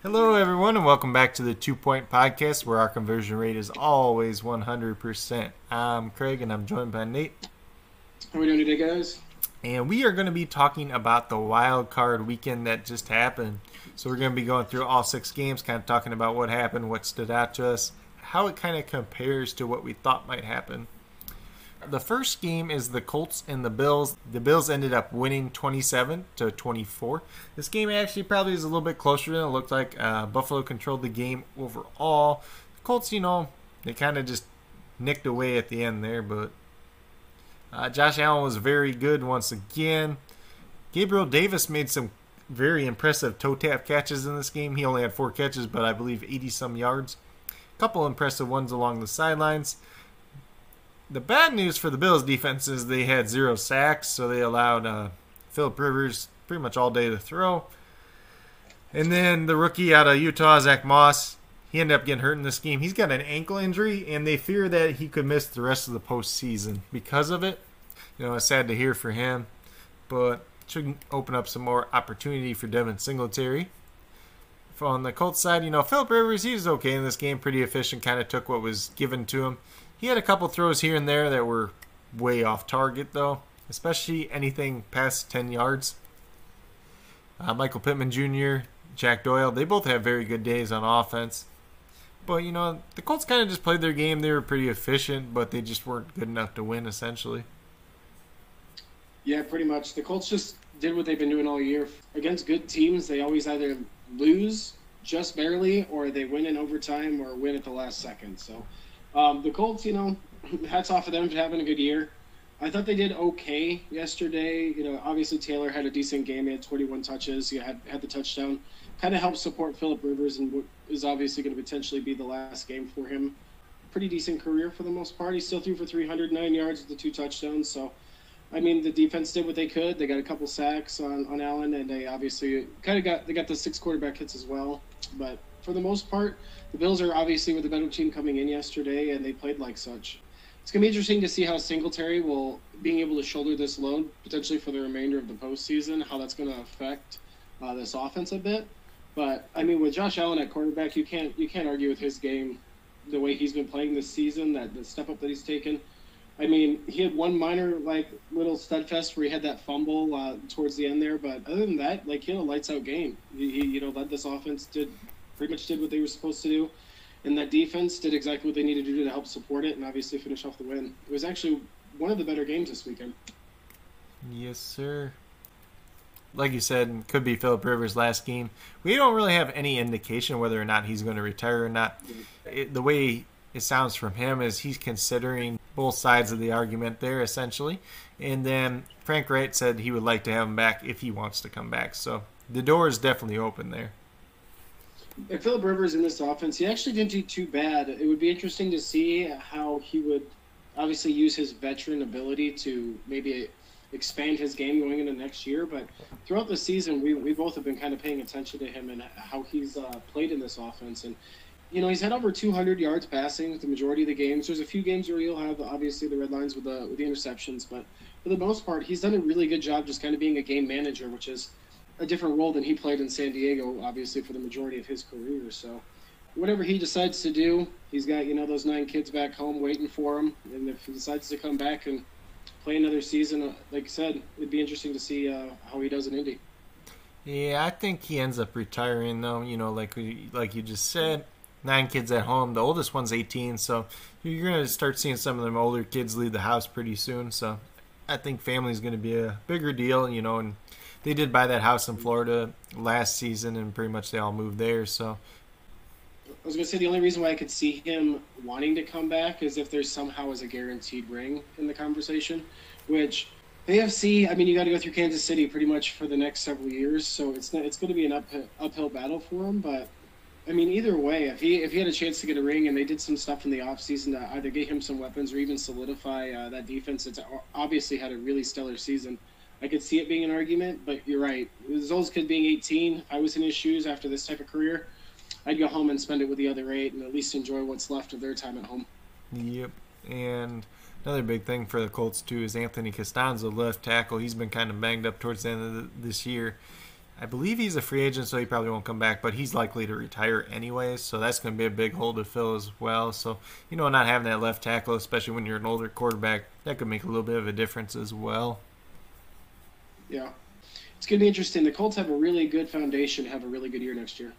Hello, everyone, and welcome back to the Two Point Podcast, where our conversion rate is always 100%. I'm Craig, and I'm joined by Nate. How are we doing today, guys? And we are going to be talking about the wild card weekend that just happened. So, we're going to be going through all six games, kind of talking about what happened, what stood out to us, how it kind of compares to what we thought might happen. The first game is the Colts and the Bills. The Bills ended up winning 27 to 24. This game actually probably is a little bit closer than it looked like. Uh, Buffalo controlled the game overall. The Colts, you know, they kind of just nicked away at the end there, but uh, Josh Allen was very good once again. Gabriel Davis made some very impressive toe tap catches in this game. He only had four catches, but I believe 80 some yards. A couple impressive ones along the sidelines. The bad news for the Bills defense is they had zero sacks, so they allowed uh, Philip Rivers pretty much all day to throw. And then the rookie out of Utah, Zach Moss, he ended up getting hurt in this game. He's got an ankle injury, and they fear that he could miss the rest of the postseason because of it. You know, it's sad to hear for him, but should open up some more opportunity for Devin Singletary. On the Colts side, you know, Philip Rivers, he was okay in this game, pretty efficient, kind of took what was given to him. He had a couple throws here and there that were way off target, though, especially anything past 10 yards. Uh, Michael Pittman Jr., Jack Doyle, they both have very good days on offense. But, you know, the Colts kind of just played their game. They were pretty efficient, but they just weren't good enough to win, essentially. Yeah, pretty much. The Colts just did what they've been doing all year. Against good teams, they always either lose just barely or they win in overtime or win at the last second. So um, the Colts, you know, hats off to them for having a good year. I thought they did okay yesterday. You know, obviously Taylor had a decent game. He had 21 touches. He had had the touchdown. Kind of helped support Philip Rivers and what is obviously going to potentially be the last game for him. Pretty decent career for the most part. He still threw for 309 yards with the two touchdowns. So, I mean, the defense did what they could. They got a couple sacks on, on Allen, and they obviously kind of got they got the six quarterback hits as well. But for the most part, the Bills are obviously with the better team coming in yesterday, and they played like such. It's gonna be interesting to see how Singletary will being able to shoulder this load potentially for the remainder of the postseason. How that's going to affect uh, this offense a bit. But I mean, with Josh Allen at quarterback, you can't you can't argue with his game, the way he's been playing this season, that the step up that he's taken. I mean, he had one minor like little studfest where he had that fumble uh, towards the end there, but other than that, like he had a lights out game. He, he you know led this offense, did pretty much did what they were supposed to do, and that defense did exactly what they needed to do to help support it and obviously finish off the win. It was actually one of the better games this weekend. Yes, sir. Like you said, could be Philip Rivers' last game. We don't really have any indication whether or not he's going to retire or not. It, the way it sounds from him is he's considering both sides of the argument there, essentially. And then Frank Reich said he would like to have him back if he wants to come back. So the door is definitely open there. If Philip Rivers in this offense, he actually didn't do too bad. It would be interesting to see how he would obviously use his veteran ability to maybe expand his game going into next year. But throughout the season, we, we both have been kind of paying attention to him and how he's uh, played in this offense. And, you know, he's had over 200 yards passing the majority of the games. There's a few games where he'll have, obviously, the red lines with the, with the interceptions. But for the most part, he's done a really good job just kind of being a game manager, which is – a different role than he played in San Diego, obviously for the majority of his career. So, whatever he decides to do, he's got you know those nine kids back home waiting for him, and if he decides to come back and play another season, uh, like I said, it'd be interesting to see uh, how he does in Indy. Yeah, I think he ends up retiring though. You know, like like you just said, nine kids at home. The oldest one's 18, so you're gonna start seeing some of them older kids leave the house pretty soon. So I think family's gonna be a bigger deal. You know, and they did buy that house in Florida last season, and pretty much they all moved there. So I was gonna say the only reason why I could see him wanting to come back is if there's somehow as a guaranteed ring in the conversation, which AFC. I mean, you got to go through Kansas City pretty much for the next several years, so it's not, it's going to be an uphill, uphill battle for him. But I mean, either way, if he if he had a chance to get a ring and they did some stuff in the offseason to either get him some weapons or even solidify uh, that defense, it's obviously had a really stellar season. I could see it being an argument, but you're right. As old as kid being 18, if I was in his shoes after this type of career, I'd go home and spend it with the other eight and at least enjoy what's left of their time at home. Yep. And another big thing for the Colts, too, is Anthony Castonzo, left tackle. He's been kind of banged up towards the end of this year. I believe he's a free agent, so he probably won't come back, but he's likely to retire anyways, so that's going to be a big hole to fill as well. So, you know, not having that left tackle, especially when you're an older quarterback, that could make a little bit of a difference as well. Yeah. It's going to be interesting. The Colts have a really good foundation, have a really good year next year.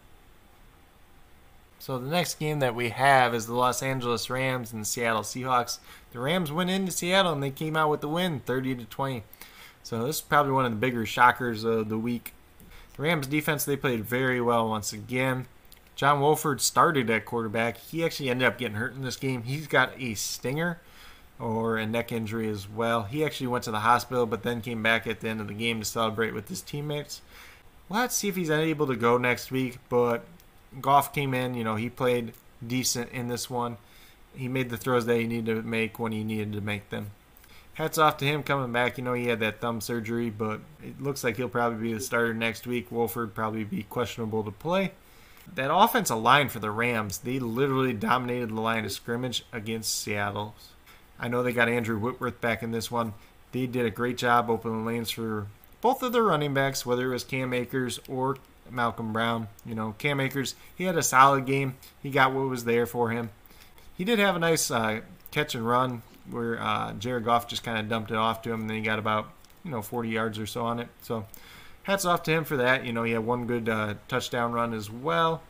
So the next game that we have is the Los Angeles Rams and the Seattle Seahawks. The Rams went into Seattle and they came out with the win, 30 to 20. So this is probably one of the bigger shockers of the week. The Rams defense they played very well once again. John Wolford started at quarterback. He actually ended up getting hurt in this game. He's got a stinger or a neck injury as well. He actually went to the hospital but then came back at the end of the game to celebrate with his teammates. Let's see if he's able to go next week, but Goff came in, you know, he played decent in this one. He made the throws that he needed to make when he needed to make them. Hats off to him coming back. You know, he had that thumb surgery, but it looks like he'll probably be the starter next week. Wolford probably be questionable to play. That offensive line for the Rams, they literally dominated the line of scrimmage against Seattle. I know they got Andrew Whitworth back in this one. They did a great job opening lanes for both of their running backs, whether it was Cam Akers or Malcolm Brown. You know, Cam Akers, he had a solid game. He got what was there for him. He did have a nice uh, catch and run where uh, Jared Goff just kind of dumped it off to him, and then he got about you know 40 yards or so on it. So hats off to him for that. You know, he had one good uh, touchdown run as well.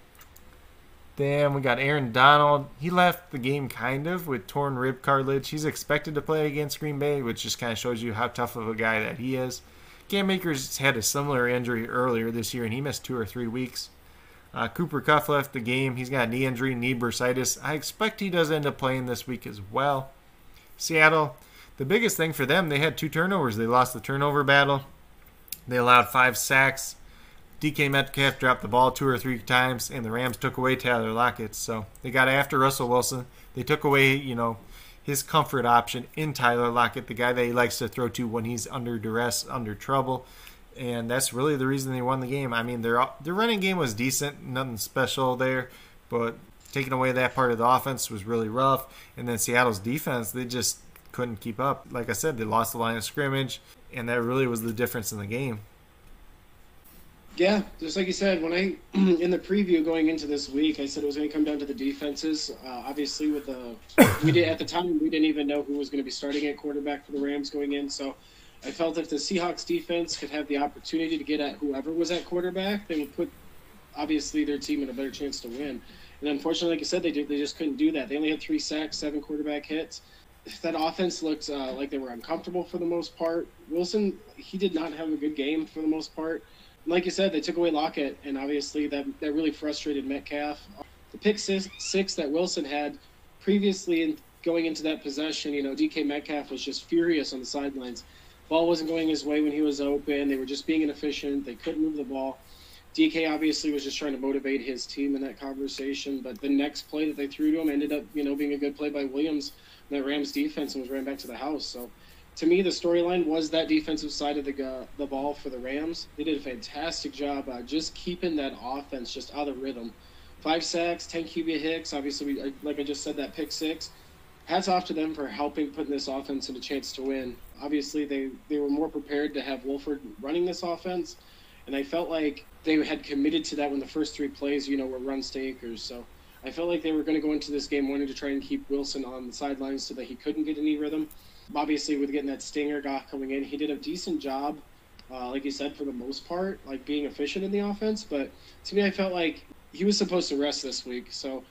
Then we got Aaron Donald. He left the game kind of with torn rib cartilage. He's expected to play against Green Bay, which just kind of shows you how tough of a guy that he is. Cam Akers had a similar injury earlier this year, and he missed two or three weeks. Uh, Cooper Kupp left the game. He's got a knee injury, knee bursitis. I expect he does end up playing this week as well. Seattle, the biggest thing for them, they had two turnovers. They lost the turnover battle. They allowed five sacks. DK Metcalf dropped the ball two or three times, and the Rams took away Tyler Lockett. So they got after Russell Wilson. They took away, you know, his comfort option in Tyler Lockett, the guy that he likes to throw to when he's under duress, under trouble. And that's really the reason they won the game. I mean, their their running game was decent, nothing special there, but taking away that part of the offense was really rough. And then Seattle's defense, they just couldn't keep up. Like I said, they lost the line of scrimmage, and that really was the difference in the game. Yeah, just like you said, when I in the preview going into this week, I said it was going to come down to the defenses. Uh, obviously, with the we did at the time we didn't even know who was going to be starting at quarterback for the Rams going in. So I felt if the Seahawks defense could have the opportunity to get at whoever was at quarterback, they would put obviously their team in a better chance to win. And unfortunately, like I said, they did, they just couldn't do that. They only had three sacks, seven quarterback hits. That offense looked uh, like they were uncomfortable for the most part. Wilson, he did not have a good game for the most part like you said, they took away Lockett, and obviously that that really frustrated Metcalf. The pick six, six that Wilson had previously in going into that possession, you know, DK Metcalf was just furious on the sidelines. Ball wasn't going his way when he was open. They were just being inefficient. They couldn't move the ball. DK obviously was just trying to motivate his team in that conversation, but the next play that they threw to him ended up, you know, being a good play by Williams, that Rams defense, and was ran back to the house. So to me, the storyline was that defensive side of the uh, the ball for the Rams. They did a fantastic job uh, just keeping that offense just out of rhythm. Five sacks, ten QB hits. Obviously, we, like I just said, that pick six. Hats off to them for helping putting this offense in a chance to win. Obviously, they they were more prepared to have Wolford running this offense, and I felt like they had committed to that when the first three plays, you know, were run stakers. So I felt like they were going to go into this game wanting to try and keep Wilson on the sidelines so that he couldn't get any rhythm obviously with getting that stinger guy coming in, he did a decent job. Uh, like you said, for the most part, like being efficient in the offense. But to me, I felt like he was supposed to rest this week. So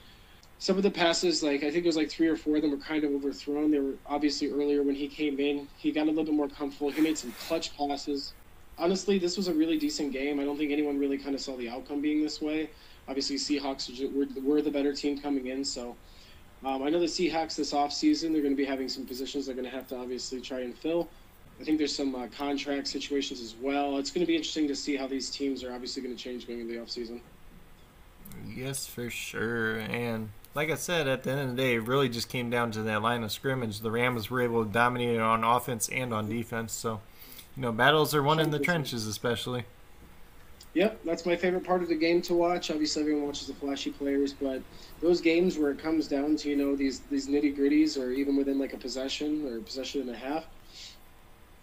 some of the passes, like I think it was like three or four of them, were kind of overthrown. They were obviously earlier when he came in. He got a little bit more comfortable. He made some clutch passes. Honestly, this was a really decent game. I don't think anyone really kind of saw the outcome being this way. Obviously, Seahawks were, were the better team coming in, so um, I know the Seahawks this offseason, they're going to be having some positions they're going to have to obviously try and fill. I think there's some uh, contract situations as well. It's going to be interesting to see how these teams are obviously going to change going into the offseason. Yes, for sure. And like I said, at the end of the day, it really just came down to that line of scrimmage. The Rams were able to dominate on offense and on defense. So, you know, battles are won in the trenches, especially. Yep, that's my favorite part of the game to watch. Obviously, everyone watches the flashy players, but those games where it comes down to you know these these nitty gritties, or even within like a possession or a possession and a half,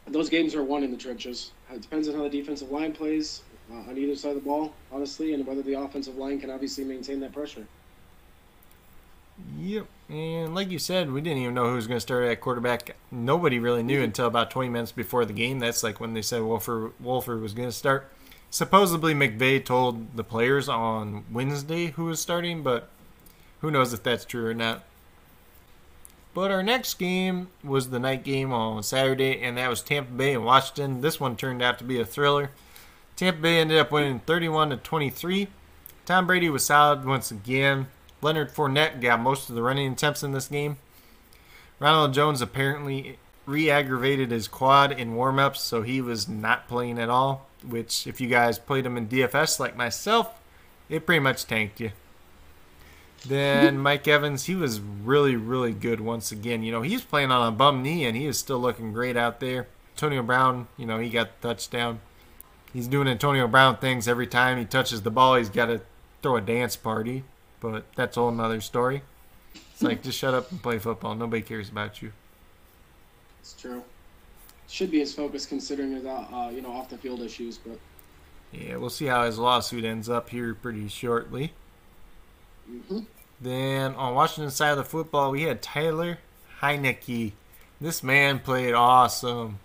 those games are won in the trenches. It depends on how the defensive line plays. uh, on either side of the ball, honestly, and whether the offensive line can obviously maintain that pressure. Yep, and like you said, we didn't even know who was going to start at quarterback. Nobody really knew until about 20 minutes before the game. That's like when they said Wolford, Wolford was going to start. Supposedly, McVay told the players on Wednesday who was starting, but who knows if that's true or not. But our next game was the night game on Saturday, and that was Tampa Bay and Washington. This one turned out to be a thriller. Tampa Bay ended up winning 31 to 23. Tom Brady was solid once again. Leonard Fournette got most of the running attempts in this game. Ronald Jones apparently re aggravated his quad in warm ups, so he was not playing at all. Which, if you guys played him in DFS like myself, it pretty much tanked you. Then mm-hmm. Mike Evans, he was really, really good once again. You know, he's playing on a bum knee and he is still looking great out there. Antonio Brown, you know, he got the touchdown. He's doing Antonio Brown things every time he touches the ball. He's got to throw a dance party but that's a whole nother story. It's like mm-hmm. just shut up and play football. Nobody cares about you. It's true. Should be his focus considering his uh, uh, you know off the field issues, but yeah, we'll see how his lawsuit ends up here pretty shortly. Mm-hmm. Then on Washington side of the football, we had Taylor Heinicke. This man played awesome.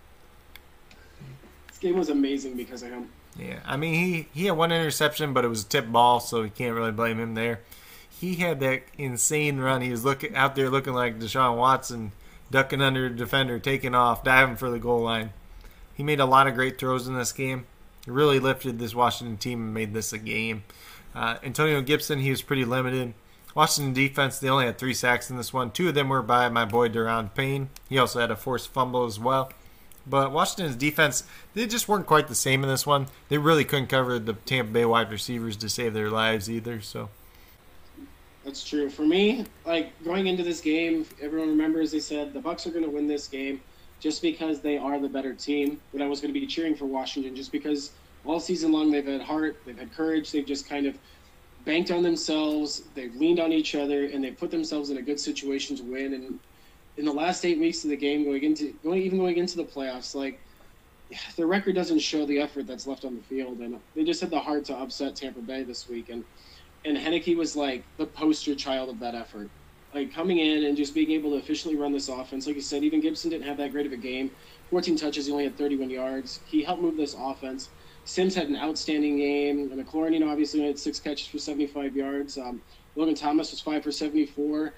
This game was amazing because of him. Yeah, I mean he he had one interception, but it was a tip ball, so you can't really blame him there he had that insane run. He was looking out there looking like Deshaun Watson, ducking under a defender, taking off, diving for the goal line. He made a lot of great throws in this game. He really lifted this Washington team and made this a game. Uh, Antonio Gibson, he was pretty limited. Washington defense, they only had three sacks in this one. Two of them were by my boy Daron Payne. He also had a forced fumble as well. But Washington's defense, they just weren't quite the same in this one. They really couldn't cover the Tampa Bay wide receivers to save their lives either. So that's true. For me, like going into this game, everyone remembers they said the Bucks are going to win this game just because they are the better team. But I was going to be cheering for Washington just because all season long they've had heart, they've had courage, they've just kind of banked on themselves, they've leaned on each other, and they've put themselves in a good situation to win. And in the last eight weeks of the game, going into going even going into the playoffs, like the record doesn't show the effort that's left on the field, and they just had the heart to upset Tampa Bay this week. And and Heinicke was like the poster child of that effort. Like coming in and just being able to efficiently run this offense. Like you said, even Gibson didn't have that great of a game. 14 touches, he only had 31 yards. He helped move this offense. Sims had an outstanding game. McLaurin, you know, obviously had six catches for 75 yards. Um, Logan Thomas was five for 74.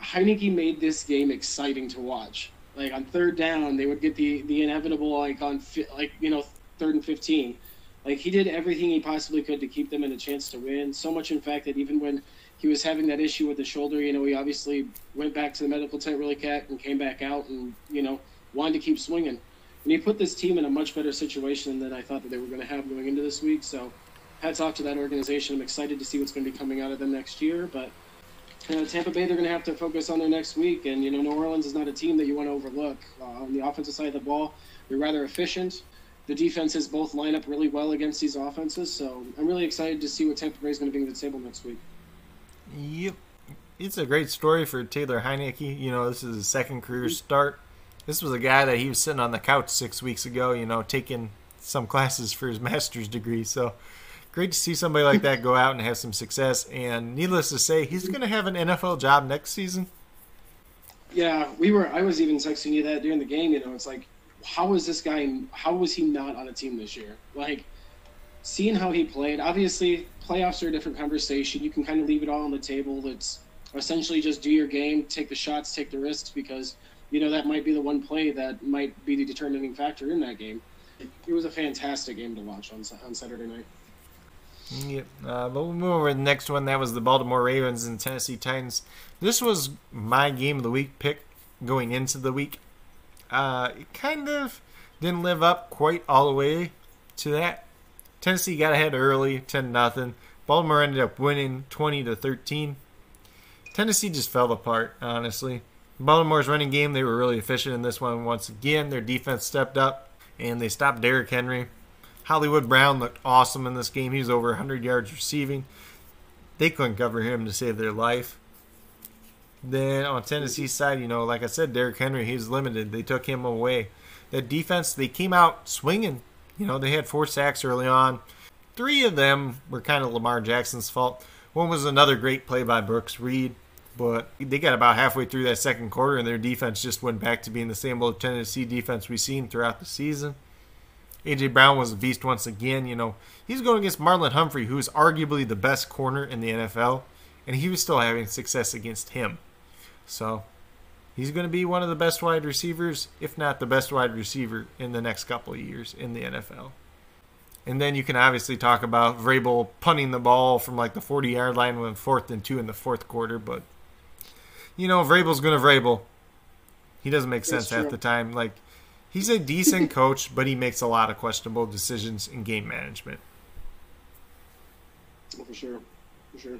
Heinicke made this game exciting to watch. Like on third down, they would get the the inevitable like on like you know third and 15 like he did everything he possibly could to keep them in a chance to win. So much, in fact, that even when he was having that issue with the shoulder, you know, he obviously went back to the medical tent really cat and came back out and you know wanted to keep swinging. And he put this team in a much better situation than I thought that they were going to have going into this week. So hats off to that organization. I'm excited to see what's going to be coming out of them next year. But you know, Tampa Bay, they're going to have to focus on their next week. And, you know, New Orleans is not a team that you want to overlook. Uh, on the offensive side of the ball, they're rather efficient the defenses both line up really well against these offenses. So I'm really excited to see what Tampa Bay is going to bring to the table next week. Yep. It's a great story for Taylor Heinicke. You know, this is his second career mm-hmm. start. This was a guy that he was sitting on the couch six weeks ago, you know, taking some classes for his master's degree. So great to see somebody like that go out and have some success. And needless to say, he's going to have an NFL job next season. Yeah, we were. I was even texting you that during the game. You know, it's like how is this guy? How was he not on a team this year? Like seeing how he played. Obviously, playoffs are a different conversation. You can kind of leave it all on the table. It's essentially just do your game, take the shots, take the risks because you know that might be the one play that might be the determining factor in that game. It was a fantastic game to watch on on Saturday night. Yep. Uh, but we'll move over to the next one. That was the Baltimore Ravens and Tennessee Titans. This was my game of the week pick going into the week. Uh, it kind of didn't live up quite all the way to that. Tennessee got ahead early, 10 nothing. Baltimore ended up winning 20 to 13. Tennessee just fell apart, honestly. Baltimore's running game, they were really efficient in this one once again. Their defense stepped up and they stopped Derrick Henry. Hollywood Brown looked awesome in this game. He was over 100 yards receiving. They couldn't cover him to save their life. Then on Tennessee's side, you know, like I said, Derrick Henry, he's limited. They took him away. That defense, they came out swinging. You know, they had four sacks early on. three of them were kind of Lamar Jackson's fault. One was another great play by Brooks Reed, but they got about halfway through that second quarter and their defense just went back to being the same old Tennessee defense we've seen throughout the season. AJ Brown was a beast once again. You know, he's going against Marlon Humphrey, who is arguably the best corner in the NFL, and he was still having success against him. So he's going to be one of the best wide receivers, if not the best wide receiver in the next couple of years in the NFL. And then you can obviously talk about Vrabel punting the ball from like the 40 yard line when fourth and two in the fourth quarter. But, you know, Vrabel's going to Vrabel. He doesn't make sense at the time. Like, he's a decent coach, but he makes a lot of questionable decisions in game management. Oh, for sure. For sure.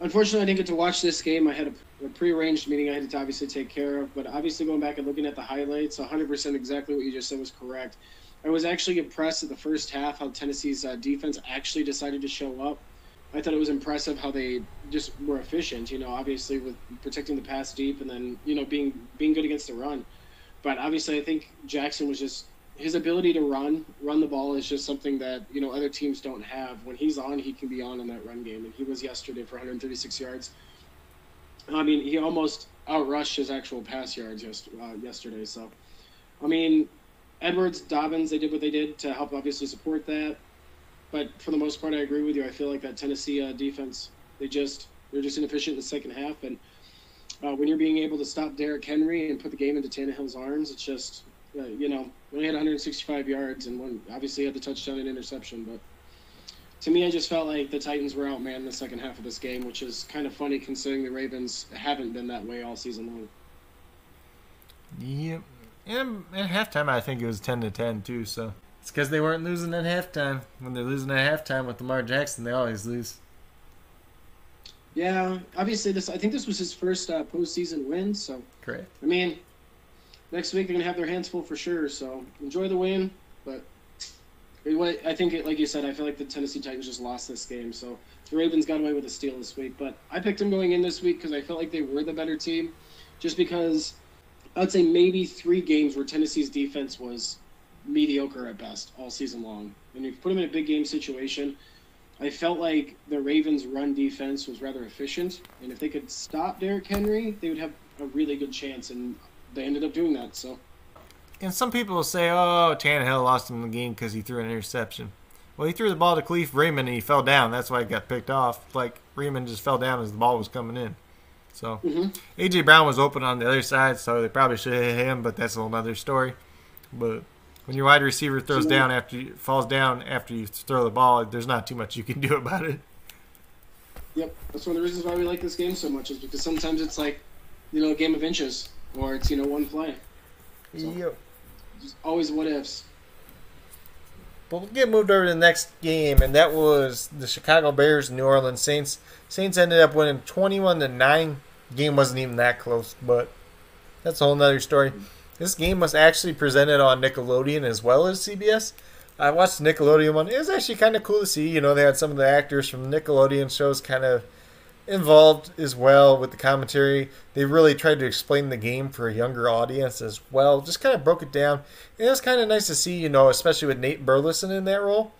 Unfortunately, I didn't get to watch this game. I had a, a pre-arranged meeting I had to obviously take care of. But obviously, going back and looking at the highlights, 100% exactly what you just said was correct. I was actually impressed at the first half how Tennessee's uh, defense actually decided to show up. I thought it was impressive how they just were efficient. You know, obviously with protecting the pass deep and then you know being being good against the run. But obviously, I think Jackson was just his ability to run run the ball is just something that you know other teams don't have. When he's on, he can be on in that run game, and he was yesterday for 136 yards. I mean, he almost outrushed his actual pass yards uh, yesterday. So, I mean, Edwards, Dobbins, they did what they did to help obviously support that. But for the most part, I agree with you. I feel like that Tennessee uh, defense, they just they're just inefficient in the second half. And uh, when you're being able to stop Derrick Henry and put the game into Tannehill's arms, it's just uh, you know only had 165 yards and one obviously had the touchdown and interception. But to me, I just felt like the Titans were outmanned in the second half of this game, which is kind of funny considering the Ravens haven't been that way all season long. Yep. And at halftime, I think it was ten to ten too. So it's because they weren't losing at halftime. When they're losing at halftime with Lamar Jackson, they always lose. Yeah, obviously this. I think this was his first uh, postseason win. So correct. I mean, next week they're gonna have their hands full for sure. So enjoy the win, but I think, it, like you said, I feel like the Tennessee Titans just lost this game. So the Ravens got away with a steal this week. But I picked them going in this week because I felt like they were the better team, just because I would say maybe three games where Tennessee's defense was mediocre at best all season long. And you put them in a big game situation, I felt like the Ravens' run defense was rather efficient, and if they could stop Derrick Henry, they would have a really good chance. And they ended up doing that. So. And some people will say, "Oh, Tannehill lost him the game because he threw an interception." Well, he threw the ball to Kalif Raymond and he fell down. That's why he got picked off. Like Raymond just fell down as the ball was coming in. So mm-hmm. AJ Brown was open on the other side, so they probably should have hit him, but that's another story. But when your wide receiver throws down after you, falls down after you throw the ball, there's not too much you can do about it. Yep, that's one of the reasons why we like this game so much is because sometimes it's like, you know, a game of inches, or it's you know one play. So, yep. Always what ifs. But we'll get moved over to the next game, and that was the Chicago Bears New Orleans Saints. Saints ended up winning 21 to 9. Game wasn't even that close, but that's a whole nother story. This game was actually presented on Nickelodeon as well as CBS. I watched the Nickelodeon one. It was actually kind of cool to see. You know, they had some of the actors from Nickelodeon shows kind of involved as well with the commentary. They really tried to explain the game for a younger audience as well. Just kind of broke it down. And it was kind of nice to see, you know, especially with Nate Burleson in that role.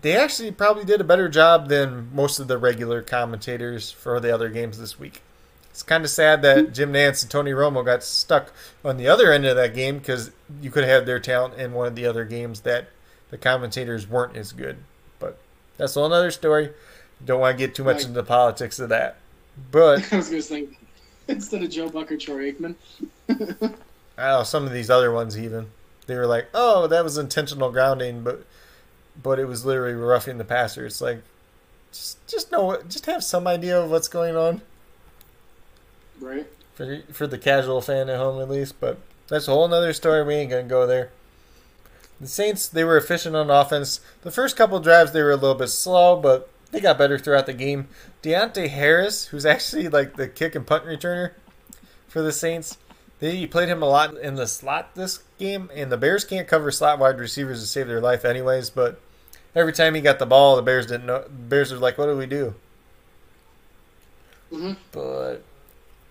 They actually probably did a better job than most of the regular commentators for the other games this week. It's kind of sad that Jim Nantz and Tony Romo got stuck on the other end of that game because you could have their talent in one of the other games that the commentators weren't as good. But that's a whole other story. Don't want to get too much into the politics of that. But I was going to say instead of Joe Buck or Troy Aikman. I know some of these other ones even they were like, "Oh, that was intentional grounding," but but it was literally roughing the passer. It's like just just know just have some idea of what's going on. Right. For for the casual fan at home at least, but that's a whole nother story. We ain't gonna go there. The Saints they were efficient on offense. The first couple drives they were a little bit slow, but they got better throughout the game. Deonte Harris, who's actually like the kick and punt returner for the Saints, they played him a lot in the slot this game, and the Bears can't cover slot wide receivers to save their life, anyways. But every time he got the ball, the Bears didn't know. The Bears were like, "What do we do?" Mm-hmm. But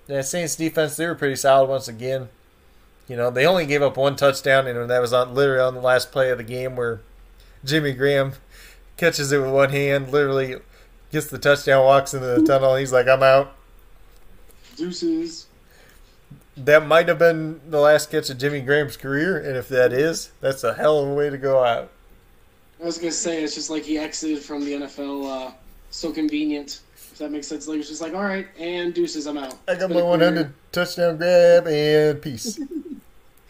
the Saints defense, they were pretty solid once again. You know, they only gave up one touchdown, and that was on literally on the last play of the game where Jimmy Graham catches it with one hand, literally gets the touchdown, walks into the tunnel. He's like, I'm out. Deuces. That might have been the last catch of Jimmy Graham's career, and if that is, that's a hell of a way to go out. I was gonna say it's just like he exited from the NFL uh, so convenient. If that makes sense, like it's just like, all right, and deuces, I'm out. I got my 100 touchdown grab and peace.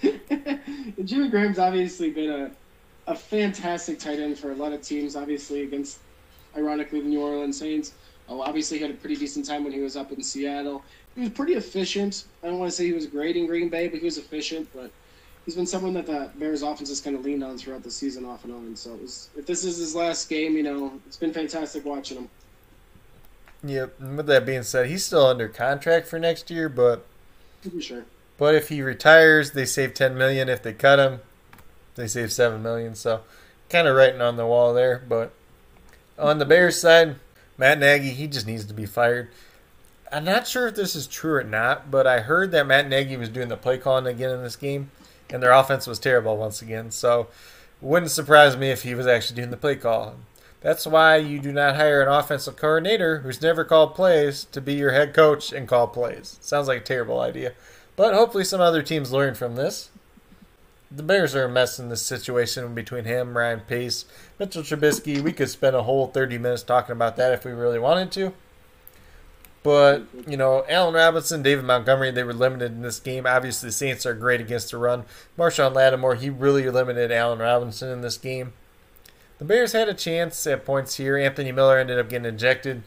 Jimmy Graham's obviously been a a fantastic tight end for a lot of teams. Obviously against, ironically, the New Orleans Saints. Oh, obviously he had a pretty decent time when he was up in Seattle. He was pretty efficient. I don't want to say he was great in Green Bay, but he was efficient. But he's been someone that the Bears offense has kind of leaned on throughout the season, off and on. So was, if this is his last game, you know, it's been fantastic watching him. Yep. And with that being said, he's still under contract for next year, but Pretty sure. but if he retires, they save 10 million. If they cut him, they save 7 million. So kind of writing on the wall there, but on the Bears side, Matt Nagy, he just needs to be fired. I'm not sure if this is true or not, but I heard that Matt Nagy was doing the play calling again in this game, and their offense was terrible once again. So wouldn't surprise me if he was actually doing the play call. That's why you do not hire an offensive coordinator who's never called plays to be your head coach and call plays. Sounds like a terrible idea. But hopefully some other teams learn from this. The Bears are a mess in this situation between him, Ryan Pace, Mitchell Trubisky. We could spend a whole 30 minutes talking about that if we really wanted to. But, you know, Allen Robinson, David Montgomery, they were limited in this game. Obviously, the Saints are great against the run. Marshon Lattimore, he really limited Allen Robinson in this game. The Bears had a chance at points here. Anthony Miller ended up getting ejected.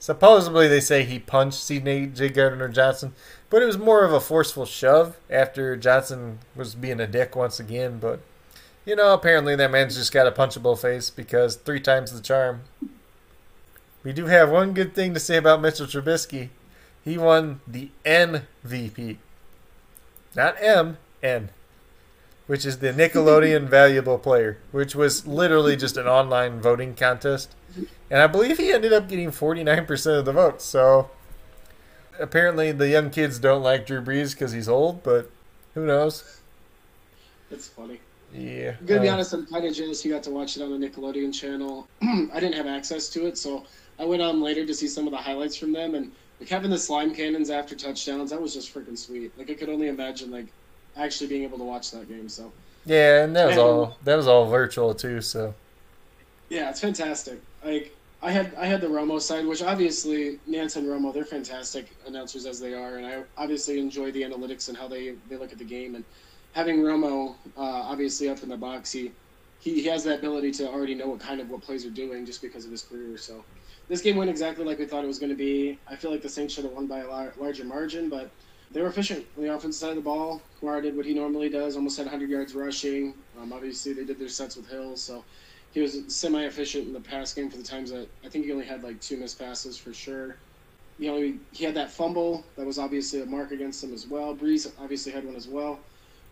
Supposedly, they say he punched C.J. Gardner Johnson, but it was more of a forceful shove after Johnson was being a dick once again. But, you know, apparently that man's just got a punchable face because three times the charm. We do have one good thing to say about Mitchell Trubisky. He won the MVP. Not M, N. Which is the Nickelodeon Valuable Player, which was literally just an online voting contest. And I believe he ended up getting 49% of the votes. So apparently the young kids don't like Drew Brees because he's old, but who knows? It's funny. Yeah. I'm gonna be uh, honest, I'm kind of jealous you got to watch it on the Nickelodeon channel. I didn't have access to it, so I went on later to see some of the highlights from them, and like having the slime cannons after touchdowns, that was just freaking sweet. Like I could only imagine like actually being able to watch that game. So Yeah, and that was Man. all that was all virtual too, so yeah, it's fantastic. Like I had I had the Romo side, which obviously Nantz and Romo, they're fantastic announcers as they are, and I obviously enjoy the analytics and how they they look at the game. And having Romo uh, obviously up in the box, he, he has that ability to already know what kind of what plays are doing just because of his career. So this game went exactly like we thought it was going to be. I feel like the Saints should have won by a lar- larger margin, but they were efficient on the offensive side of the ball. Kamara did what he normally does, almost had 100 yards rushing. Um, obviously, they did their sets with Hill, so he was semi-efficient in the pass game for the times that I think he only had like two missed passes for sure. You know, he, he had that fumble that was obviously a mark against him as well. Brees obviously had one as well,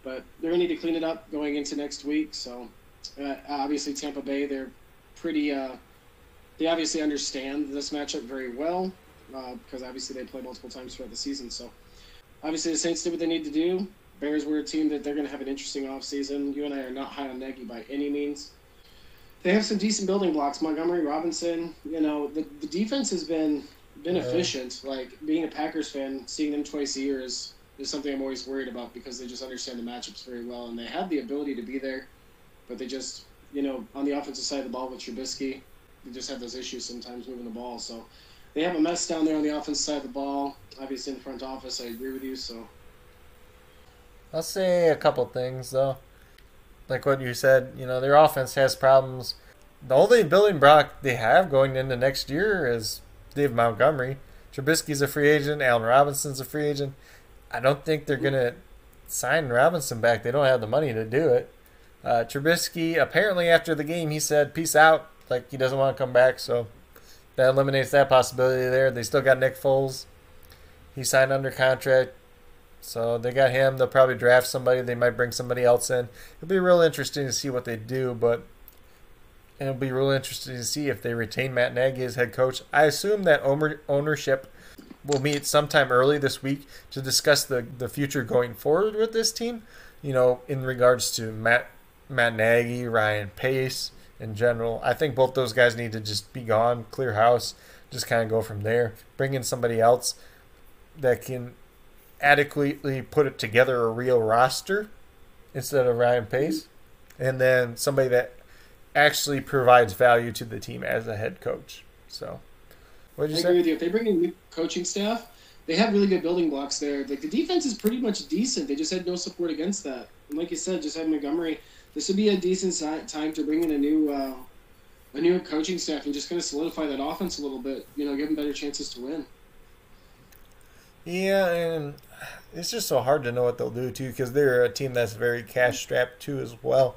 but they're gonna need to clean it up going into next week. So uh, obviously Tampa Bay, they're pretty. Uh, they obviously understand this matchup very well uh, because obviously they play multiple times throughout the season. So obviously the Saints did what they need to do. Bears were a team that they're going to have an interesting offseason. You and I are not high on Nagy by any means. They have some decent building blocks. Montgomery Robinson, you know, the, the defense has been been Yeah. efficient. Like being a Packers fan, seeing them twice a year is, is something I'm always worried about because they just understand the matchups very well and they have the ability to be there, but they just, you know, on the offensive side of the ball with Trubisky, they just have those issues sometimes moving the ball. So they have a mess down there on the offensive side of the ball. Obviously in the front office, I agree with you. So I'll say a couple things though. Like what you said, you know, their offense has problems. The only building block they have going into next year is Dave Montgomery. Trubisky's a free agent. Allen Robinson's a free agent. I don't think they're gonna sign Robinson back. They don't have the money to do it. Uh, Trubisky apparently after the game he said peace out, like he doesn't want to come back. So that eliminates that possibility there. They still got Nick Foles. He signed under contract. So they got him. They'll probably draft somebody. They might bring somebody else in. It'll be real interesting to see what they do, but it'll be real interesting to see if they retain Matt Nagy as head coach. I assume that owner- ownership will meet sometime early this week to discuss the, the future going forward with this team. You know, in regards to Matt Matt Nagy, Ryan Pace, in general. I think both those guys need to just be gone, clear house, just kind of go from there. Bring in somebody else that can adequately put it together a real roster instead of Ryan Pace, and then somebody that actually provides value to the team as a head coach. So, what did you I say? agree with you. If they bring in new coaching staff, they have really good building blocks there. Like the defense is pretty much decent. They just had no support against that. And like you said, just had Montgomery. This would be a decent time to bring in a new uh, a new coaching staff and just kind of solidify that offense a little bit. You know, give them better chances to win. Yeah, and it's just so hard to know what they'll do too because they're a team that's very cash strapped too as well.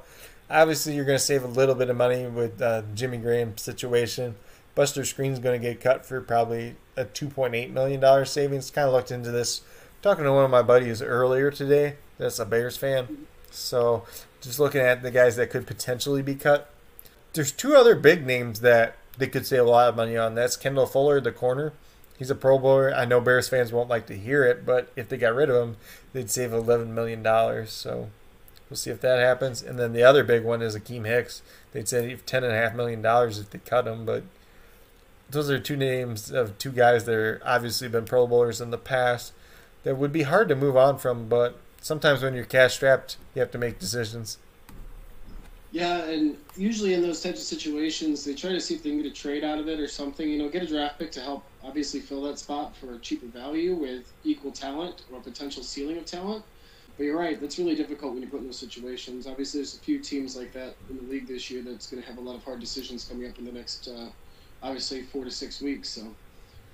Obviously, you're going to save a little bit of money with uh, Jimmy Graham's situation. Buster Skrine's going to get cut for probably a 2.8 million dollar savings. Kind of looked into this. Talking to one of my buddies earlier today, that's a Bears fan. So just looking at the guys that could potentially be cut. There's two other big names that they could save a lot of money on. That's Kendall Fuller, the corner He's a Pro Bowler. I know Bears fans won't like to hear it, but if they got rid of him, they'd save eleven million dollars. So we'll see if that happens. And then the other big one is Akiem Hicks. They'd save ten and a half million dollars if they cut him, but those are two names of two guys that are obviously been Pro Bowlers in the past that would be hard to move on from. But sometimes when you're cash strapped, you have to make decisions. Yeah, and usually in those types of situations, they try to see if they can get a trade out of it or something. You know, get a draft pick to help obviously fill that spot for a cheaper value with equal talent or potential ceiling of talent. But you're right, that's really difficult when you put in those situations. Obviously, there's a few teams like that in the league this year that's going to have a lot of hard decisions coming up in the next, uh, obviously, four to six weeks. So,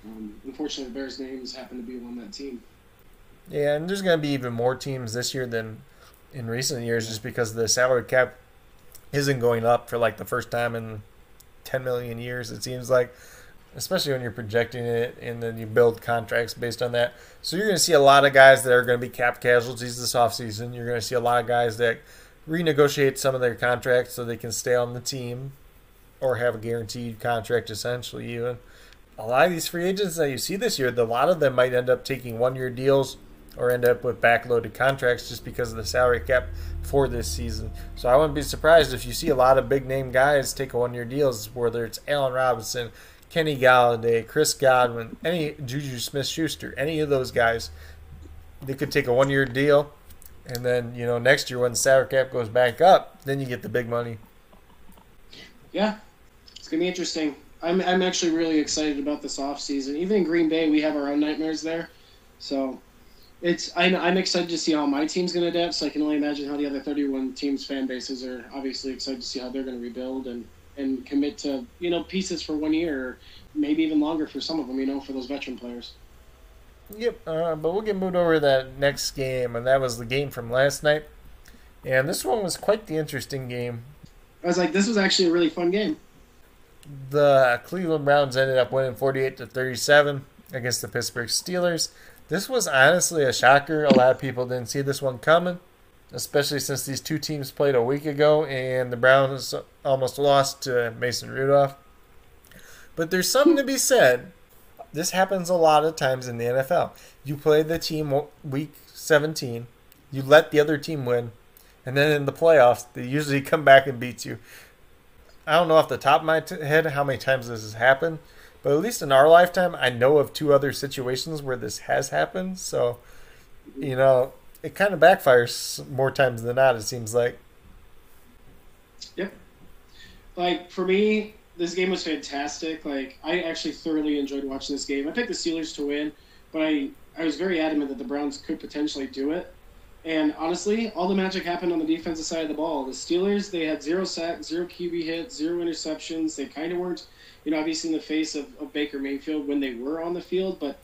um, unfortunately, the Bears' names happen to be on that team. Yeah, and there's going to be even more teams this year than in recent years just because the salary cap isn't going up for like the first time in 10 million years, it seems like, especially when you're projecting it and then you build contracts based on that. So you're going to see a lot of guys that are going to be cap casualties this offseason. You're going to see a lot of guys that renegotiate some of their contracts so they can stay on the team or have a guaranteed contract essentially even. A lot of these free agents that you see this year, a lot of them might end up taking one year deals or end up with backloaded contracts just because of the salary cap for this season. So I wouldn't be surprised if you see a lot of big name guys take one year deals, whether it's Allen Robinson, Kenny Golladay, Chris Godwin, any Juju Smith Schuster, any of those guys. They could take a one year deal and then, you know, next year when the salary cap goes back up, then you get the big money. Yeah. It's gonna be interesting. I'm I'm actually really excited about this off season. Even in Green Bay we have our own nightmares there. So it's I'm, I'm excited to see how my team's going to adapt. So I can only imagine how the other 31 teams' fan bases are obviously excited to see how they're going to rebuild and and commit to you know pieces for one year, or maybe even longer for some of them. You know, for those veteran players. Yep, uh, but we'll get moved over to that next game, and that was the game from last night. And this one was quite the interesting game. I was like, this was actually a really fun game. The Cleveland Browns ended up winning 48 to 37 against the Pittsburgh Steelers. This was honestly a shocker. A lot of people didn't see this one coming, especially since these two teams played a week ago and the Browns almost lost to Mason Rudolph. But there's something to be said. This happens a lot of times in the NFL. You play the team week 17, you let the other team win, and then in the playoffs, they usually come back and beat you. I don't know off the top of my t- head how many times this has happened, but at least in our lifetime, I know of two other situations where this has happened. So, you know, it kind of backfires more times than not. It seems like. Yep. Like for me, this game was fantastic. Like I actually thoroughly enjoyed watching this game. I picked the Steelers to win, but I I was very adamant that the Browns could potentially do it. And honestly, all the magic happened on the defensive side of the ball. The Steelers, they had zero sacks, zero QB hits, zero interceptions. They kind of weren't you know, obviously in the face of, of Baker Mayfield when they were on the field, but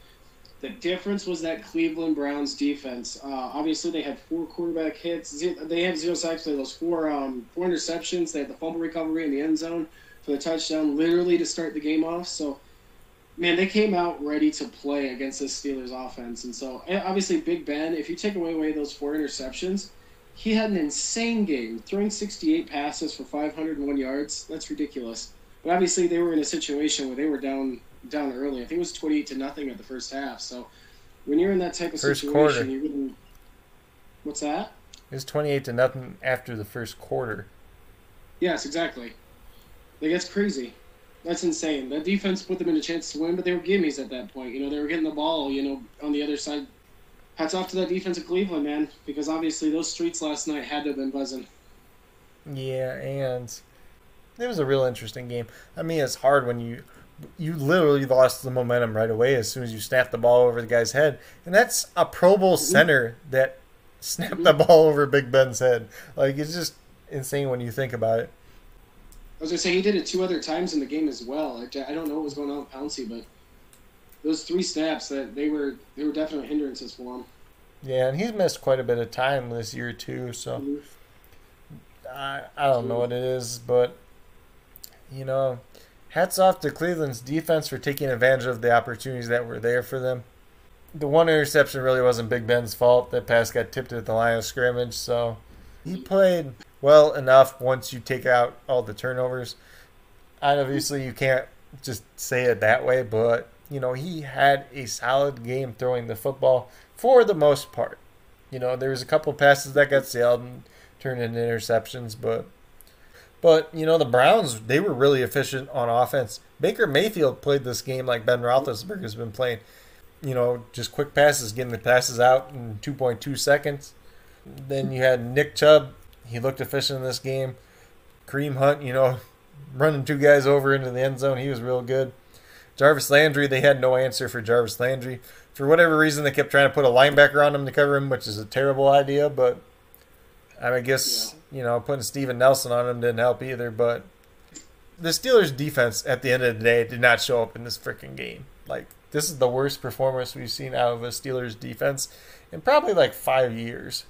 the difference was that Cleveland Browns defense. Uh, obviously, they had four quarterback hits. They had zero sacks. They had those four um, four interceptions. They had the fumble recovery in the end zone for the touchdown, literally to start the game off. So, man, they came out ready to play against the Steelers offense. And so, obviously, Big Ben. If you take away away those four interceptions, he had an insane game, throwing 68 passes for 501 yards. That's ridiculous. But obviously, they were in a situation where they were down down early. I think it was twenty eight to nothing at the first half. So when you're in that type of first situation, quarter. you wouldn't. What's that? It was twenty eight to nothing after the first quarter. Yes, exactly. Like that's crazy. That's insane. That defense put them in a chance to win, but they were gimmies at that point. You know, they were getting the ball, you know, on the other side. Hats off to that defense of Cleveland, man, because obviously those streets last night had to have been buzzing. Yeah, and it was a real interesting game. I mean, it's hard when you you literally lost the momentum right away as soon as you snapped the ball over the guy's head, and that's a Pro Bowl center that snapped the ball over Big Ben's head. Like it's just insane when you think about it. I was gonna say he did it two other times in the game as well. I, I don't know what was going on with Pouncey, but those three snaps that they were they were definitely hindrances for him. Yeah, and he's missed quite a bit of time this year too. So mm-hmm. I I don't know what it is, but you know, hats off to Cleveland's defense for taking advantage of the opportunities that were there for them. The one interception really wasn't Big Ben's fault. That pass got tipped at the line of scrimmage, so he played well enough once you take out all the turnovers. And Obviously, you can't just say it that way, but you know he had a solid game throwing the football for the most part. You know, there was a couple passes that got sailed and turned into interceptions, but but you know the Browns they were really efficient on offense. Baker Mayfield played this game like Ben Roethlisberger has been playing. You know, just quick passes, getting the passes out in 2.2 seconds. Then you had Nick Chubb he looked efficient in this game. Kareem Hunt, you know, running two guys over into the end zone, he was real good. Jarvis Landry, they had no answer for Jarvis Landry. For whatever reason, they kept trying to put a linebacker on him to cover him, which is a terrible idea. But I guess. You know putting Steven Nelson on him didn't help either. But the Steelers' defense at the end of the day did not show up in this freaking game. Like this is the worst performance we've seen out of a Steelers defense in probably like five years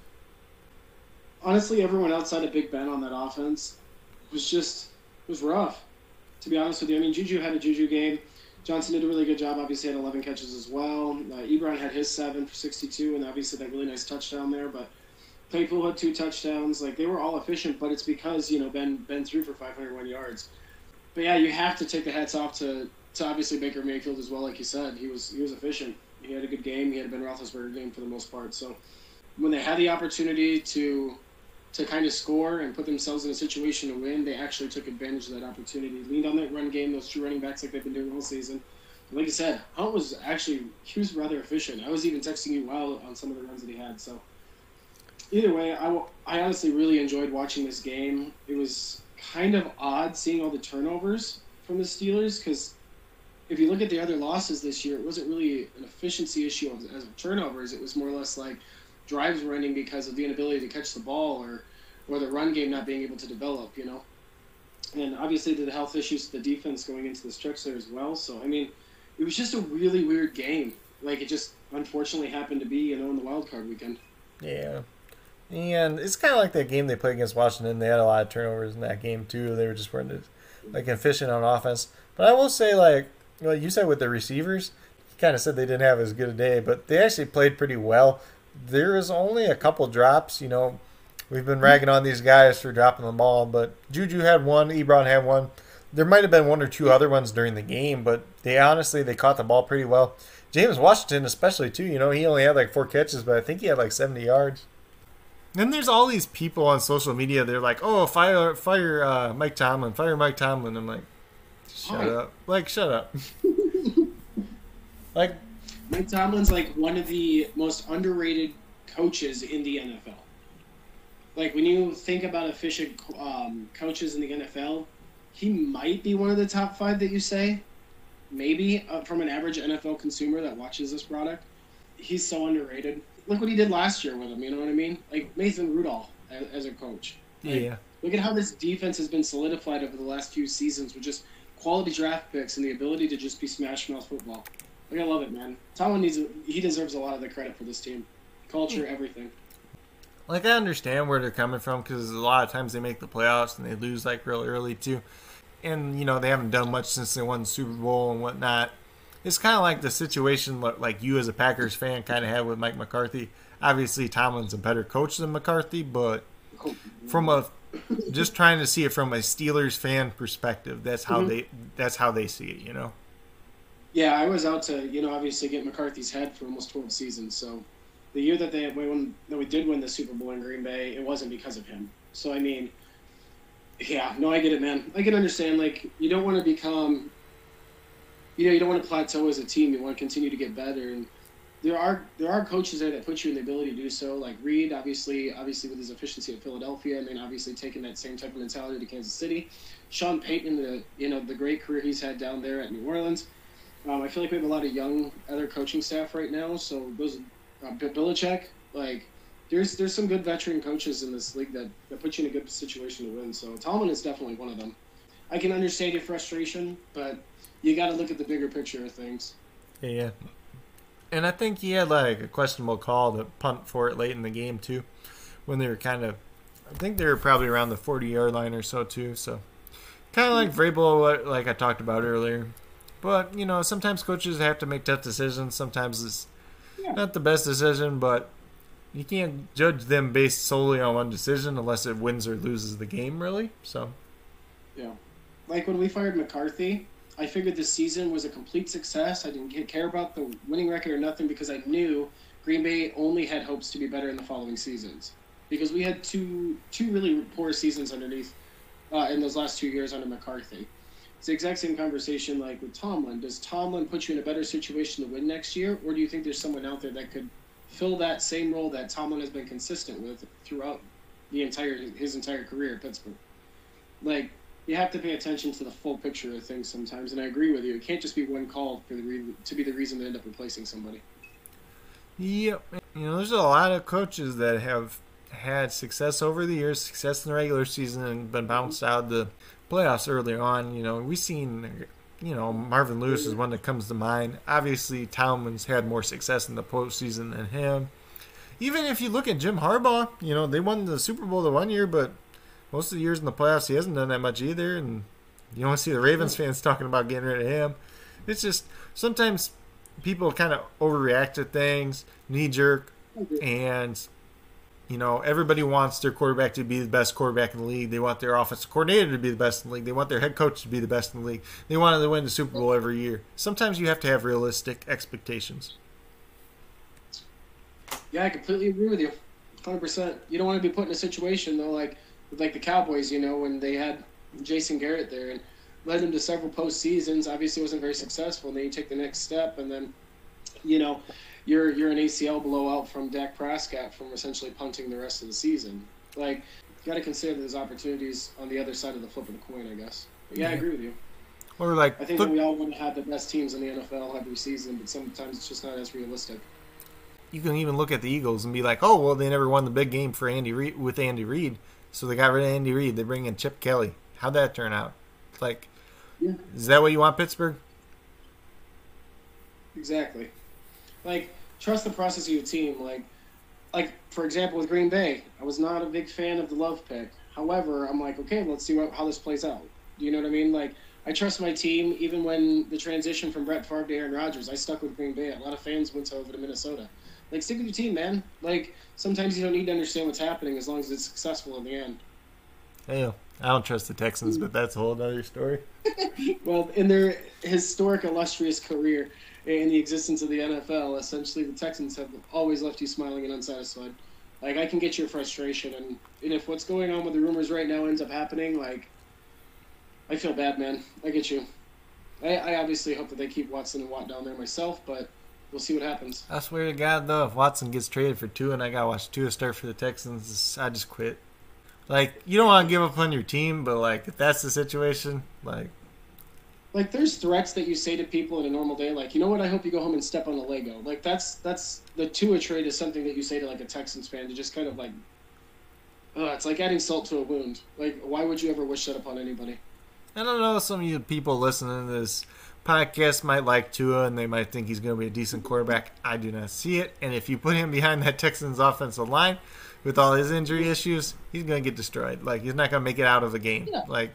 honestly, everyone outside of Big Ben on that offense was just was rough. To be honest with you, I mean, Juju had a Juju game. Johnson did a really good job. Obviously, had 11 catches as well. Uh, Ebron had his seven for 62, and obviously that really nice touchdown there. But Claypool had two touchdowns. Like they were all efficient, but it's because you know Ben Ben threw for 501 yards. But yeah, you have to take the hats off to to obviously Baker Mayfield as well. Like you said, he was he was efficient. He had a good game. He had a Ben Roethlisberger game for the most part. So when they had the opportunity to to kind of score and put themselves in a situation to win, they actually took advantage of that opportunity. Leaned on that run game, those two running backs like they've been doing all season. Like I said, Hunt was actually he was rather efficient. I was even texting you while on some of the runs that he had. So either way, I, I honestly really enjoyed watching this game. It was kind of odd seeing all the turnovers from the Steelers because if you look at the other losses this year, it wasn't really an efficiency issue as of turnovers. It was more or less like drives running because of the inability to catch the ball or or the run game not being able to develop, you know. And obviously the health issues the defense going into the stretch there as well. So I mean, it was just a really weird game. Like it just unfortunately happened to be, you know, in the wild card weekend. Yeah. And it's kind of like that game they played against Washington. They had a lot of turnovers in that game too. They were just weren't like efficient on offense. But I will say, like, well, you said with the receivers, you kind of said they didn't have as good a day, but they actually played pretty well there is only a couple drops. You know, we've been ragging on these guys for dropping the ball, but Juju had one, Ebron had one. There might have been one or two other ones during the game, but they honestly they caught the ball pretty well. James Washington, especially too. You know, he only had like four catches, but I think he had like seventy yards. Then there's all these people on social media. They're like, "Oh, fire, fire, uh, Mike Tomlin, fire Mike Tomlin." I'm like, "Shut up! Like, shut up!" like, Mike Tomlin's like one of the most underrated coaches in the NFL. Like when you think about efficient um, coaches in the NFL, he might be one of the top five that you say. Maybe uh, from an average NFL consumer that watches this product, he's so underrated. Look what he did last year with him. You know what I mean? Like Mason Rudolph as, as a coach. Like, yeah. Look at how this defense has been solidified over the last few seasons with just quality draft picks and the ability to just be smash mouth football. Like I love it, man. Tomlin needs he deserves a lot of the credit for this team, culture, everything. Like I understand where they're coming from because a lot of times they make the playoffs and they lose like real early too, and you know they haven't done much since they won the Super Bowl and whatnot. It's kind of like the situation like you as a Packers fan kind of had with Mike McCarthy. Obviously, Tomlin's a better coach than McCarthy, but from a just trying to see it from a Steelers fan perspective, that's how mm-hmm. they that's how they see it. You know. Yeah, I was out to you know obviously get McCarthy's head for almost 12 seasons. So the year that they when that we did win the Super Bowl in Green Bay, it wasn't because of him. So I mean, Yeah, no, I get it, man. I can understand. Like, you don't want to become, you know, you don't want to plateau as a team. You want to continue to get better, and there are there are coaches there that put you in the ability to do so. Like Reid, obviously, obviously with his efficiency at Philadelphia, and then obviously taking that same type of mentality to Kansas City. Sean Payton, the you know the great career he's had down there at New Orleans. Um, I feel like we have a lot of young other coaching staff right now. So those uh, Belichick, like there's there's some good veteran coaches in this league that, that put you in a good situation to win. So Tomlin is definitely one of them. I can understand your frustration, but you got to look at the bigger picture of things. Yeah, and I think he had like a questionable call to punt for it late in the game too, when they were kind of, I think they were probably around the forty yard line or so too. So kind of like mm-hmm. Vrabel, like I talked about earlier. But you know, sometimes coaches have to make tough decisions. Sometimes it's yeah. not the best decision, but you can't judge them based solely on one decision unless it wins or loses the game, really. So, yeah, like when we fired McCarthy, I figured this season was a complete success. I didn't care about the winning record or nothing because I knew Green Bay only had hopes to be better in the following seasons because we had two two really poor seasons underneath uh, in those last two years under McCarthy. It's the exact same conversation like with Tomlin. Does Tomlin put you in a better situation to win next year, or do you think there's someone out there that could fill that same role that Tomlin has been consistent with throughout the entire his entire career at Pittsburgh. Like you have to pay attention to the full picture of things sometimes, and I agree with you. It can't just be one call for the re- to be the reason to end up replacing somebody. Yep, you know, there's a lot of coaches that have had success over the years, success in the regular season, and been bounced mm-hmm. out the playoffs earlier on. You know, we've seen you know, Marvin Lewis is mm-hmm. one that comes to mind. Obviously, Tomlin's had more success in the postseason than him. Even if you look at Jim Harbaugh, you know, they won the Super Bowl the one year, but most of the years in the playoffs, he hasn't done that much either. And you don't see the Ravens fans talking about getting rid of him. It's just sometimes people kind of overreact to things, knee jerk, and you know, everybody wants their quarterback to be the best quarterback in the league. They want their offensive coordinator to be the best in the league. They want their head coach to be the best in the league. They want to win the Super Bowl every year. Sometimes you have to have realistic expectations. Yeah, I completely agree with you. 100%. You don't want to be put in a situation, though, like like the Cowboys, you know, when they had Jason Garrett there and led them to several postseasons. Obviously, wasn't very successful. And then you take the next step, and then, you know, you're you're an ACL blowout from Dak Prescott from essentially punting the rest of the season. Like you got to consider those opportunities on the other side of the flip of the coin, I guess. But yeah, yeah. I agree with you. Or like I think that we all want to have the best teams in the NFL every season, but sometimes it's just not as realistic. You can even look at the Eagles and be like, "Oh, well, they never won the big game for Andy Reid with Andy Reid, so they got rid of Andy Reid. They bring in Chip Kelly. How'd that turn out? Like, yeah. is that what you want, Pittsburgh? Exactly like trust the process of your team. Like, like for example, with Green Bay, I was not a big fan of the Love pick. However, I'm like, okay, let's see what, how this plays out. Do you know what I mean? Like, I trust my team. Even when the transition from Brett Favre to Aaron Rodgers, I stuck with Green Bay. A lot of fans went over to Minnesota. Like, stick with your team, man. Like, sometimes you don't need to understand what's happening as long as it's successful in the end. Yeah, I don't trust the Texans, but that's a whole other story. well, in their historic, illustrious career, in the existence of the NFL, essentially the Texans have always left you smiling and unsatisfied. Like I can get your frustration, and, and if what's going on with the rumors right now ends up happening, like I feel bad, man. I get you. I, I obviously hope that they keep Watson and Watt down there myself, but we'll see what happens. I swear to God, though, if Watson gets traded for two and I got to watch Tua start for the Texans, I just quit. Like, you don't want to give up on your team, but like if that's the situation, like like there's threats that you say to people in a normal day like you know what i hope you go home and step on a lego like that's that's the Tua trade is something that you say to like a texans fan to just kind of like uh, it's like adding salt to a wound like why would you ever wish that upon anybody i don't know some of you people listening to this podcast might like Tua and they might think he's going to be a decent quarterback. I do not see it. And if you put him behind that Texans offensive line with all his injury issues, he's going to get destroyed. Like he's not going to make it out of the game. Yeah. Like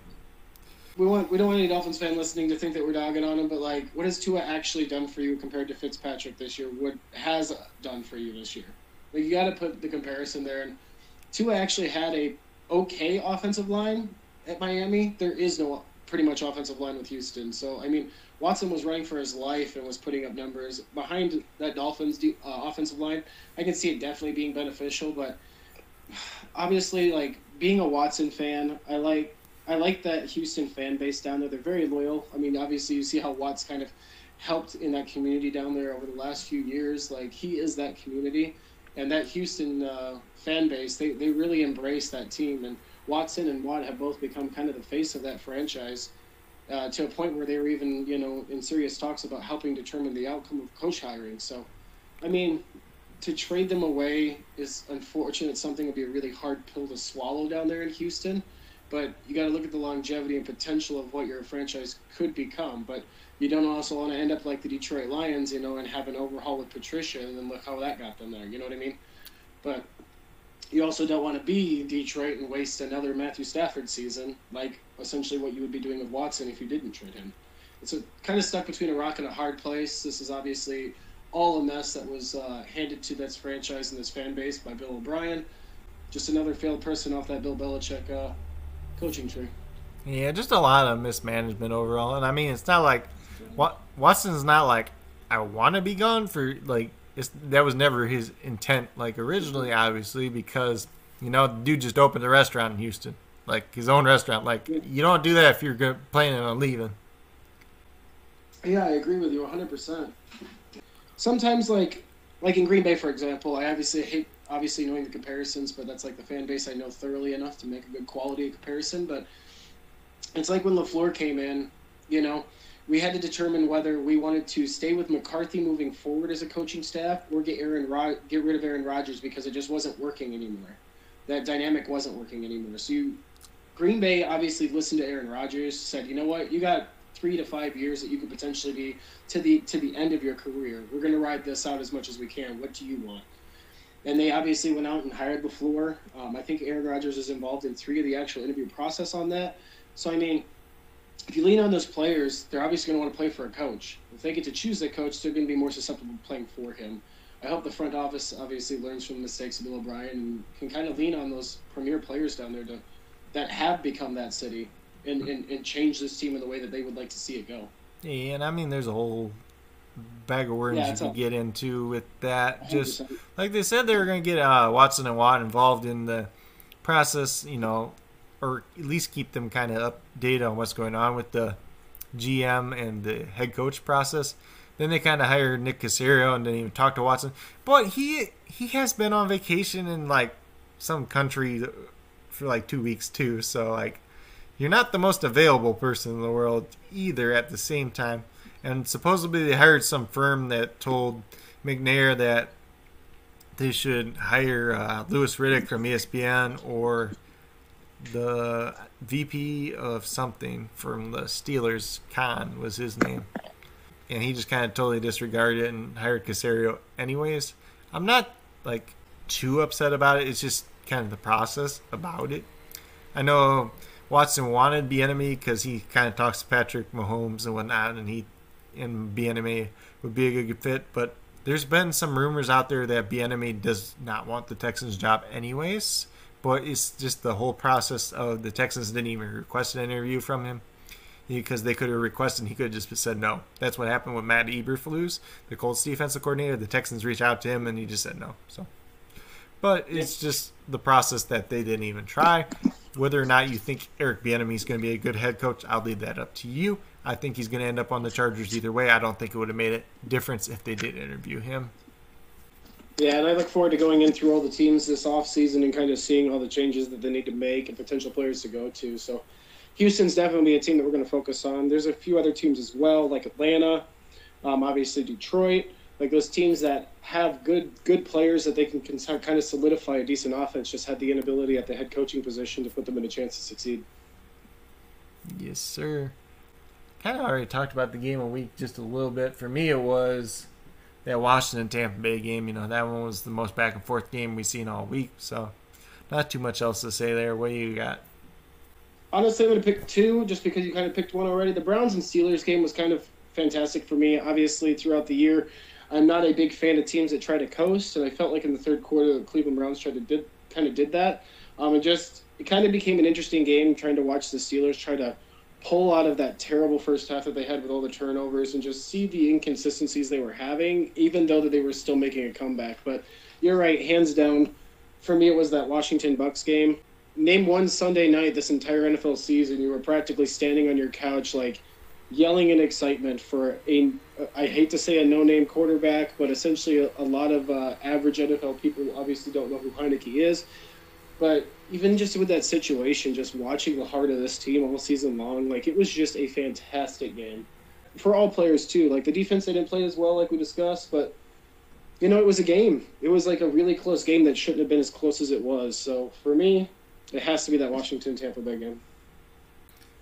we want we don't want any Dolphins fan listening to think that we're dogging on him, but like, what has Tua actually done for you compared to Fitzpatrick this year? What has done for you this year? Like, you got to put the comparison there. And Tua actually had a okay offensive line at Miami. There is no pretty much offensive line with Houston. So I mean, Watson was running for his life and was putting up numbers behind that Dolphins uh, offensive line. I can see it definitely being beneficial, but obviously, like being a Watson fan, I like I like that Houston fan base down there. They're very loyal. I mean, obviously, you see how Watts kind of helped in that community down there over the last few years. Like, he is that community. And that Houston uh, fan base, they, they really embrace that team. And Watson and Watt have both become kind of the face of that franchise uh, to a point where they were even, you know, in serious talks about helping determine the outcome of coach hiring. So, I mean, to trade them away is unfortunate. Something would be a really hard pill to swallow down there in Houston. But you got to look at the longevity and potential of what your franchise could become. But you don't also want to end up like the Detroit Lions, you know, and have an overhaul with Patricia, and then look how that got them there. You know what I mean? But you also don't want to be Detroit and waste another Matthew Stafford season, like essentially what you would be doing with Watson if you didn't trade him. It's a, kind of stuck between a rock and a hard place. This is obviously all a mess that was uh, handed to this franchise and this fan base by Bill O'Brien. Just another failed person off that Bill Belichick uh, coaching tree. Yeah, just a lot of mismanagement overall. And I mean, it's not like Watson's not like I want to be gone for like that was never his intent. Like originally, obviously, because you know, dude just opened a restaurant in Houston, like his own restaurant. Like you don't do that if you're planning on leaving. Yeah, I agree with you 100. percent Sometimes, like like in Green Bay, for example, I obviously hate obviously knowing the comparisons, but that's like the fan base I know thoroughly enough to make a good quality comparison. But it's like when LaFleur came in, you know, we had to determine whether we wanted to stay with McCarthy moving forward as a coaching staff or get Aaron Rod- get rid of Aaron Rodgers because it just wasn't working anymore. That dynamic wasn't working anymore. So you, Green Bay obviously listened to Aaron Rodgers, said, you know what, you got three to five years that you could potentially be to the to the end of your career. We're going to ride this out as much as we can. What do you want? And they obviously went out and hired LaFleur. Um, I think Aaron Rodgers is involved in three of the actual interview process on that. So I mean if you lean on those players, they're obviously going to want to play for a coach. If they get to choose a coach, they're going to be more susceptible to playing for him. I hope the front office obviously learns from the mistakes of Bill O'Brien and can kind of lean on those premier players down there to that have become that city and, and, and change this team in the way that they would like to see it go. Yeah, and I mean, there's a whole bag of worms yeah, you could get into with that. 100%. Just like they said, they were going to get uh, Watson and Watt involved in the process. You know, or at least keep them kind of updated on what's going on with the GM and the head coach process. Then they kind of hired Nick Caserio and didn't even talk to Watson. But he he has been on vacation in like some country for like two weeks too. So like you're not the most available person in the world either at the same time. And supposedly they hired some firm that told McNair that they should hire uh, Louis Riddick from ESPN or the VP of something from the Steelers, Khan was his name, and he just kind of totally disregarded it and hired Caserio anyways. I'm not like too upset about it. It's just kind of the process about it. I know Watson wanted Bieniemy because he kind of talks to Patrick Mahomes and whatnot, and he and Bieniemy would be a good fit. But there's been some rumors out there that Bieniemy does not want the Texans job anyways but it's just the whole process of the Texans didn't even request an interview from him because they could have requested and he could have just said no. That's what happened with Matt Eberflus, the Colts defensive coordinator. The Texans reached out to him and he just said no. So, but it's just the process that they didn't even try. Whether or not you think Eric Bieniemy is going to be a good head coach, I'll leave that up to you. I think he's going to end up on the Chargers either way. I don't think it would have made a difference if they did interview him. Yeah, and I look forward to going in through all the teams this offseason and kind of seeing all the changes that they need to make and potential players to go to. So Houston's definitely a team that we're going to focus on. There's a few other teams as well, like Atlanta, um, obviously Detroit, like those teams that have good good players that they can, can kind of solidify a decent offense. Just had the inability at the head coaching position to put them in a chance to succeed. Yes, sir. Kind of already talked about the game a week just a little bit. For me, it was that Washington Tampa Bay game, you know, that one was the most back and forth game we've seen all week. So, not too much else to say there. What do you got? Honestly, I'm going to pick two just because you kind of picked one already. The Browns and Steelers game was kind of fantastic for me. Obviously, throughout the year, I'm not a big fan of teams that try to coast, and I felt like in the third quarter, the Cleveland Browns tried to did kind of did that. Um, and just it kind of became an interesting game trying to watch the Steelers try to pull out of that terrible first half that they had with all the turnovers and just see the inconsistencies they were having, even though that they were still making a comeback. But you're right, hands down. For me, it was that Washington Bucks game. name one Sunday night this entire NFL season you were practically standing on your couch like yelling in excitement for a I hate to say a no-name quarterback, but essentially a, a lot of uh, average NFL people obviously don't know who Heinicke is. But even just with that situation, just watching the heart of this team all season long, like it was just a fantastic game for all players too. Like the defense they didn't play as well, like we discussed, but you know it was a game. It was like a really close game that shouldn't have been as close as it was. So for me, it has to be that Washington Tampa Bay game.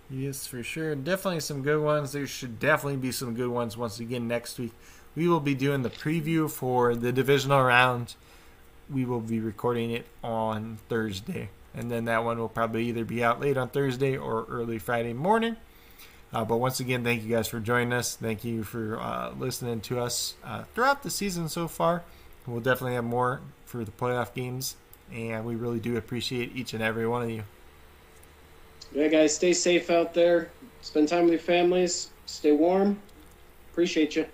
Yes, for sure. Definitely some good ones. There should definitely be some good ones once again next week. We will be doing the preview for the divisional round. We will be recording it on Thursday. And then that one will probably either be out late on Thursday or early Friday morning. Uh, but once again, thank you guys for joining us. Thank you for uh, listening to us uh, throughout the season so far. We'll definitely have more for the playoff games. And we really do appreciate each and every one of you. Yeah, guys, stay safe out there. Spend time with your families. Stay warm. Appreciate you.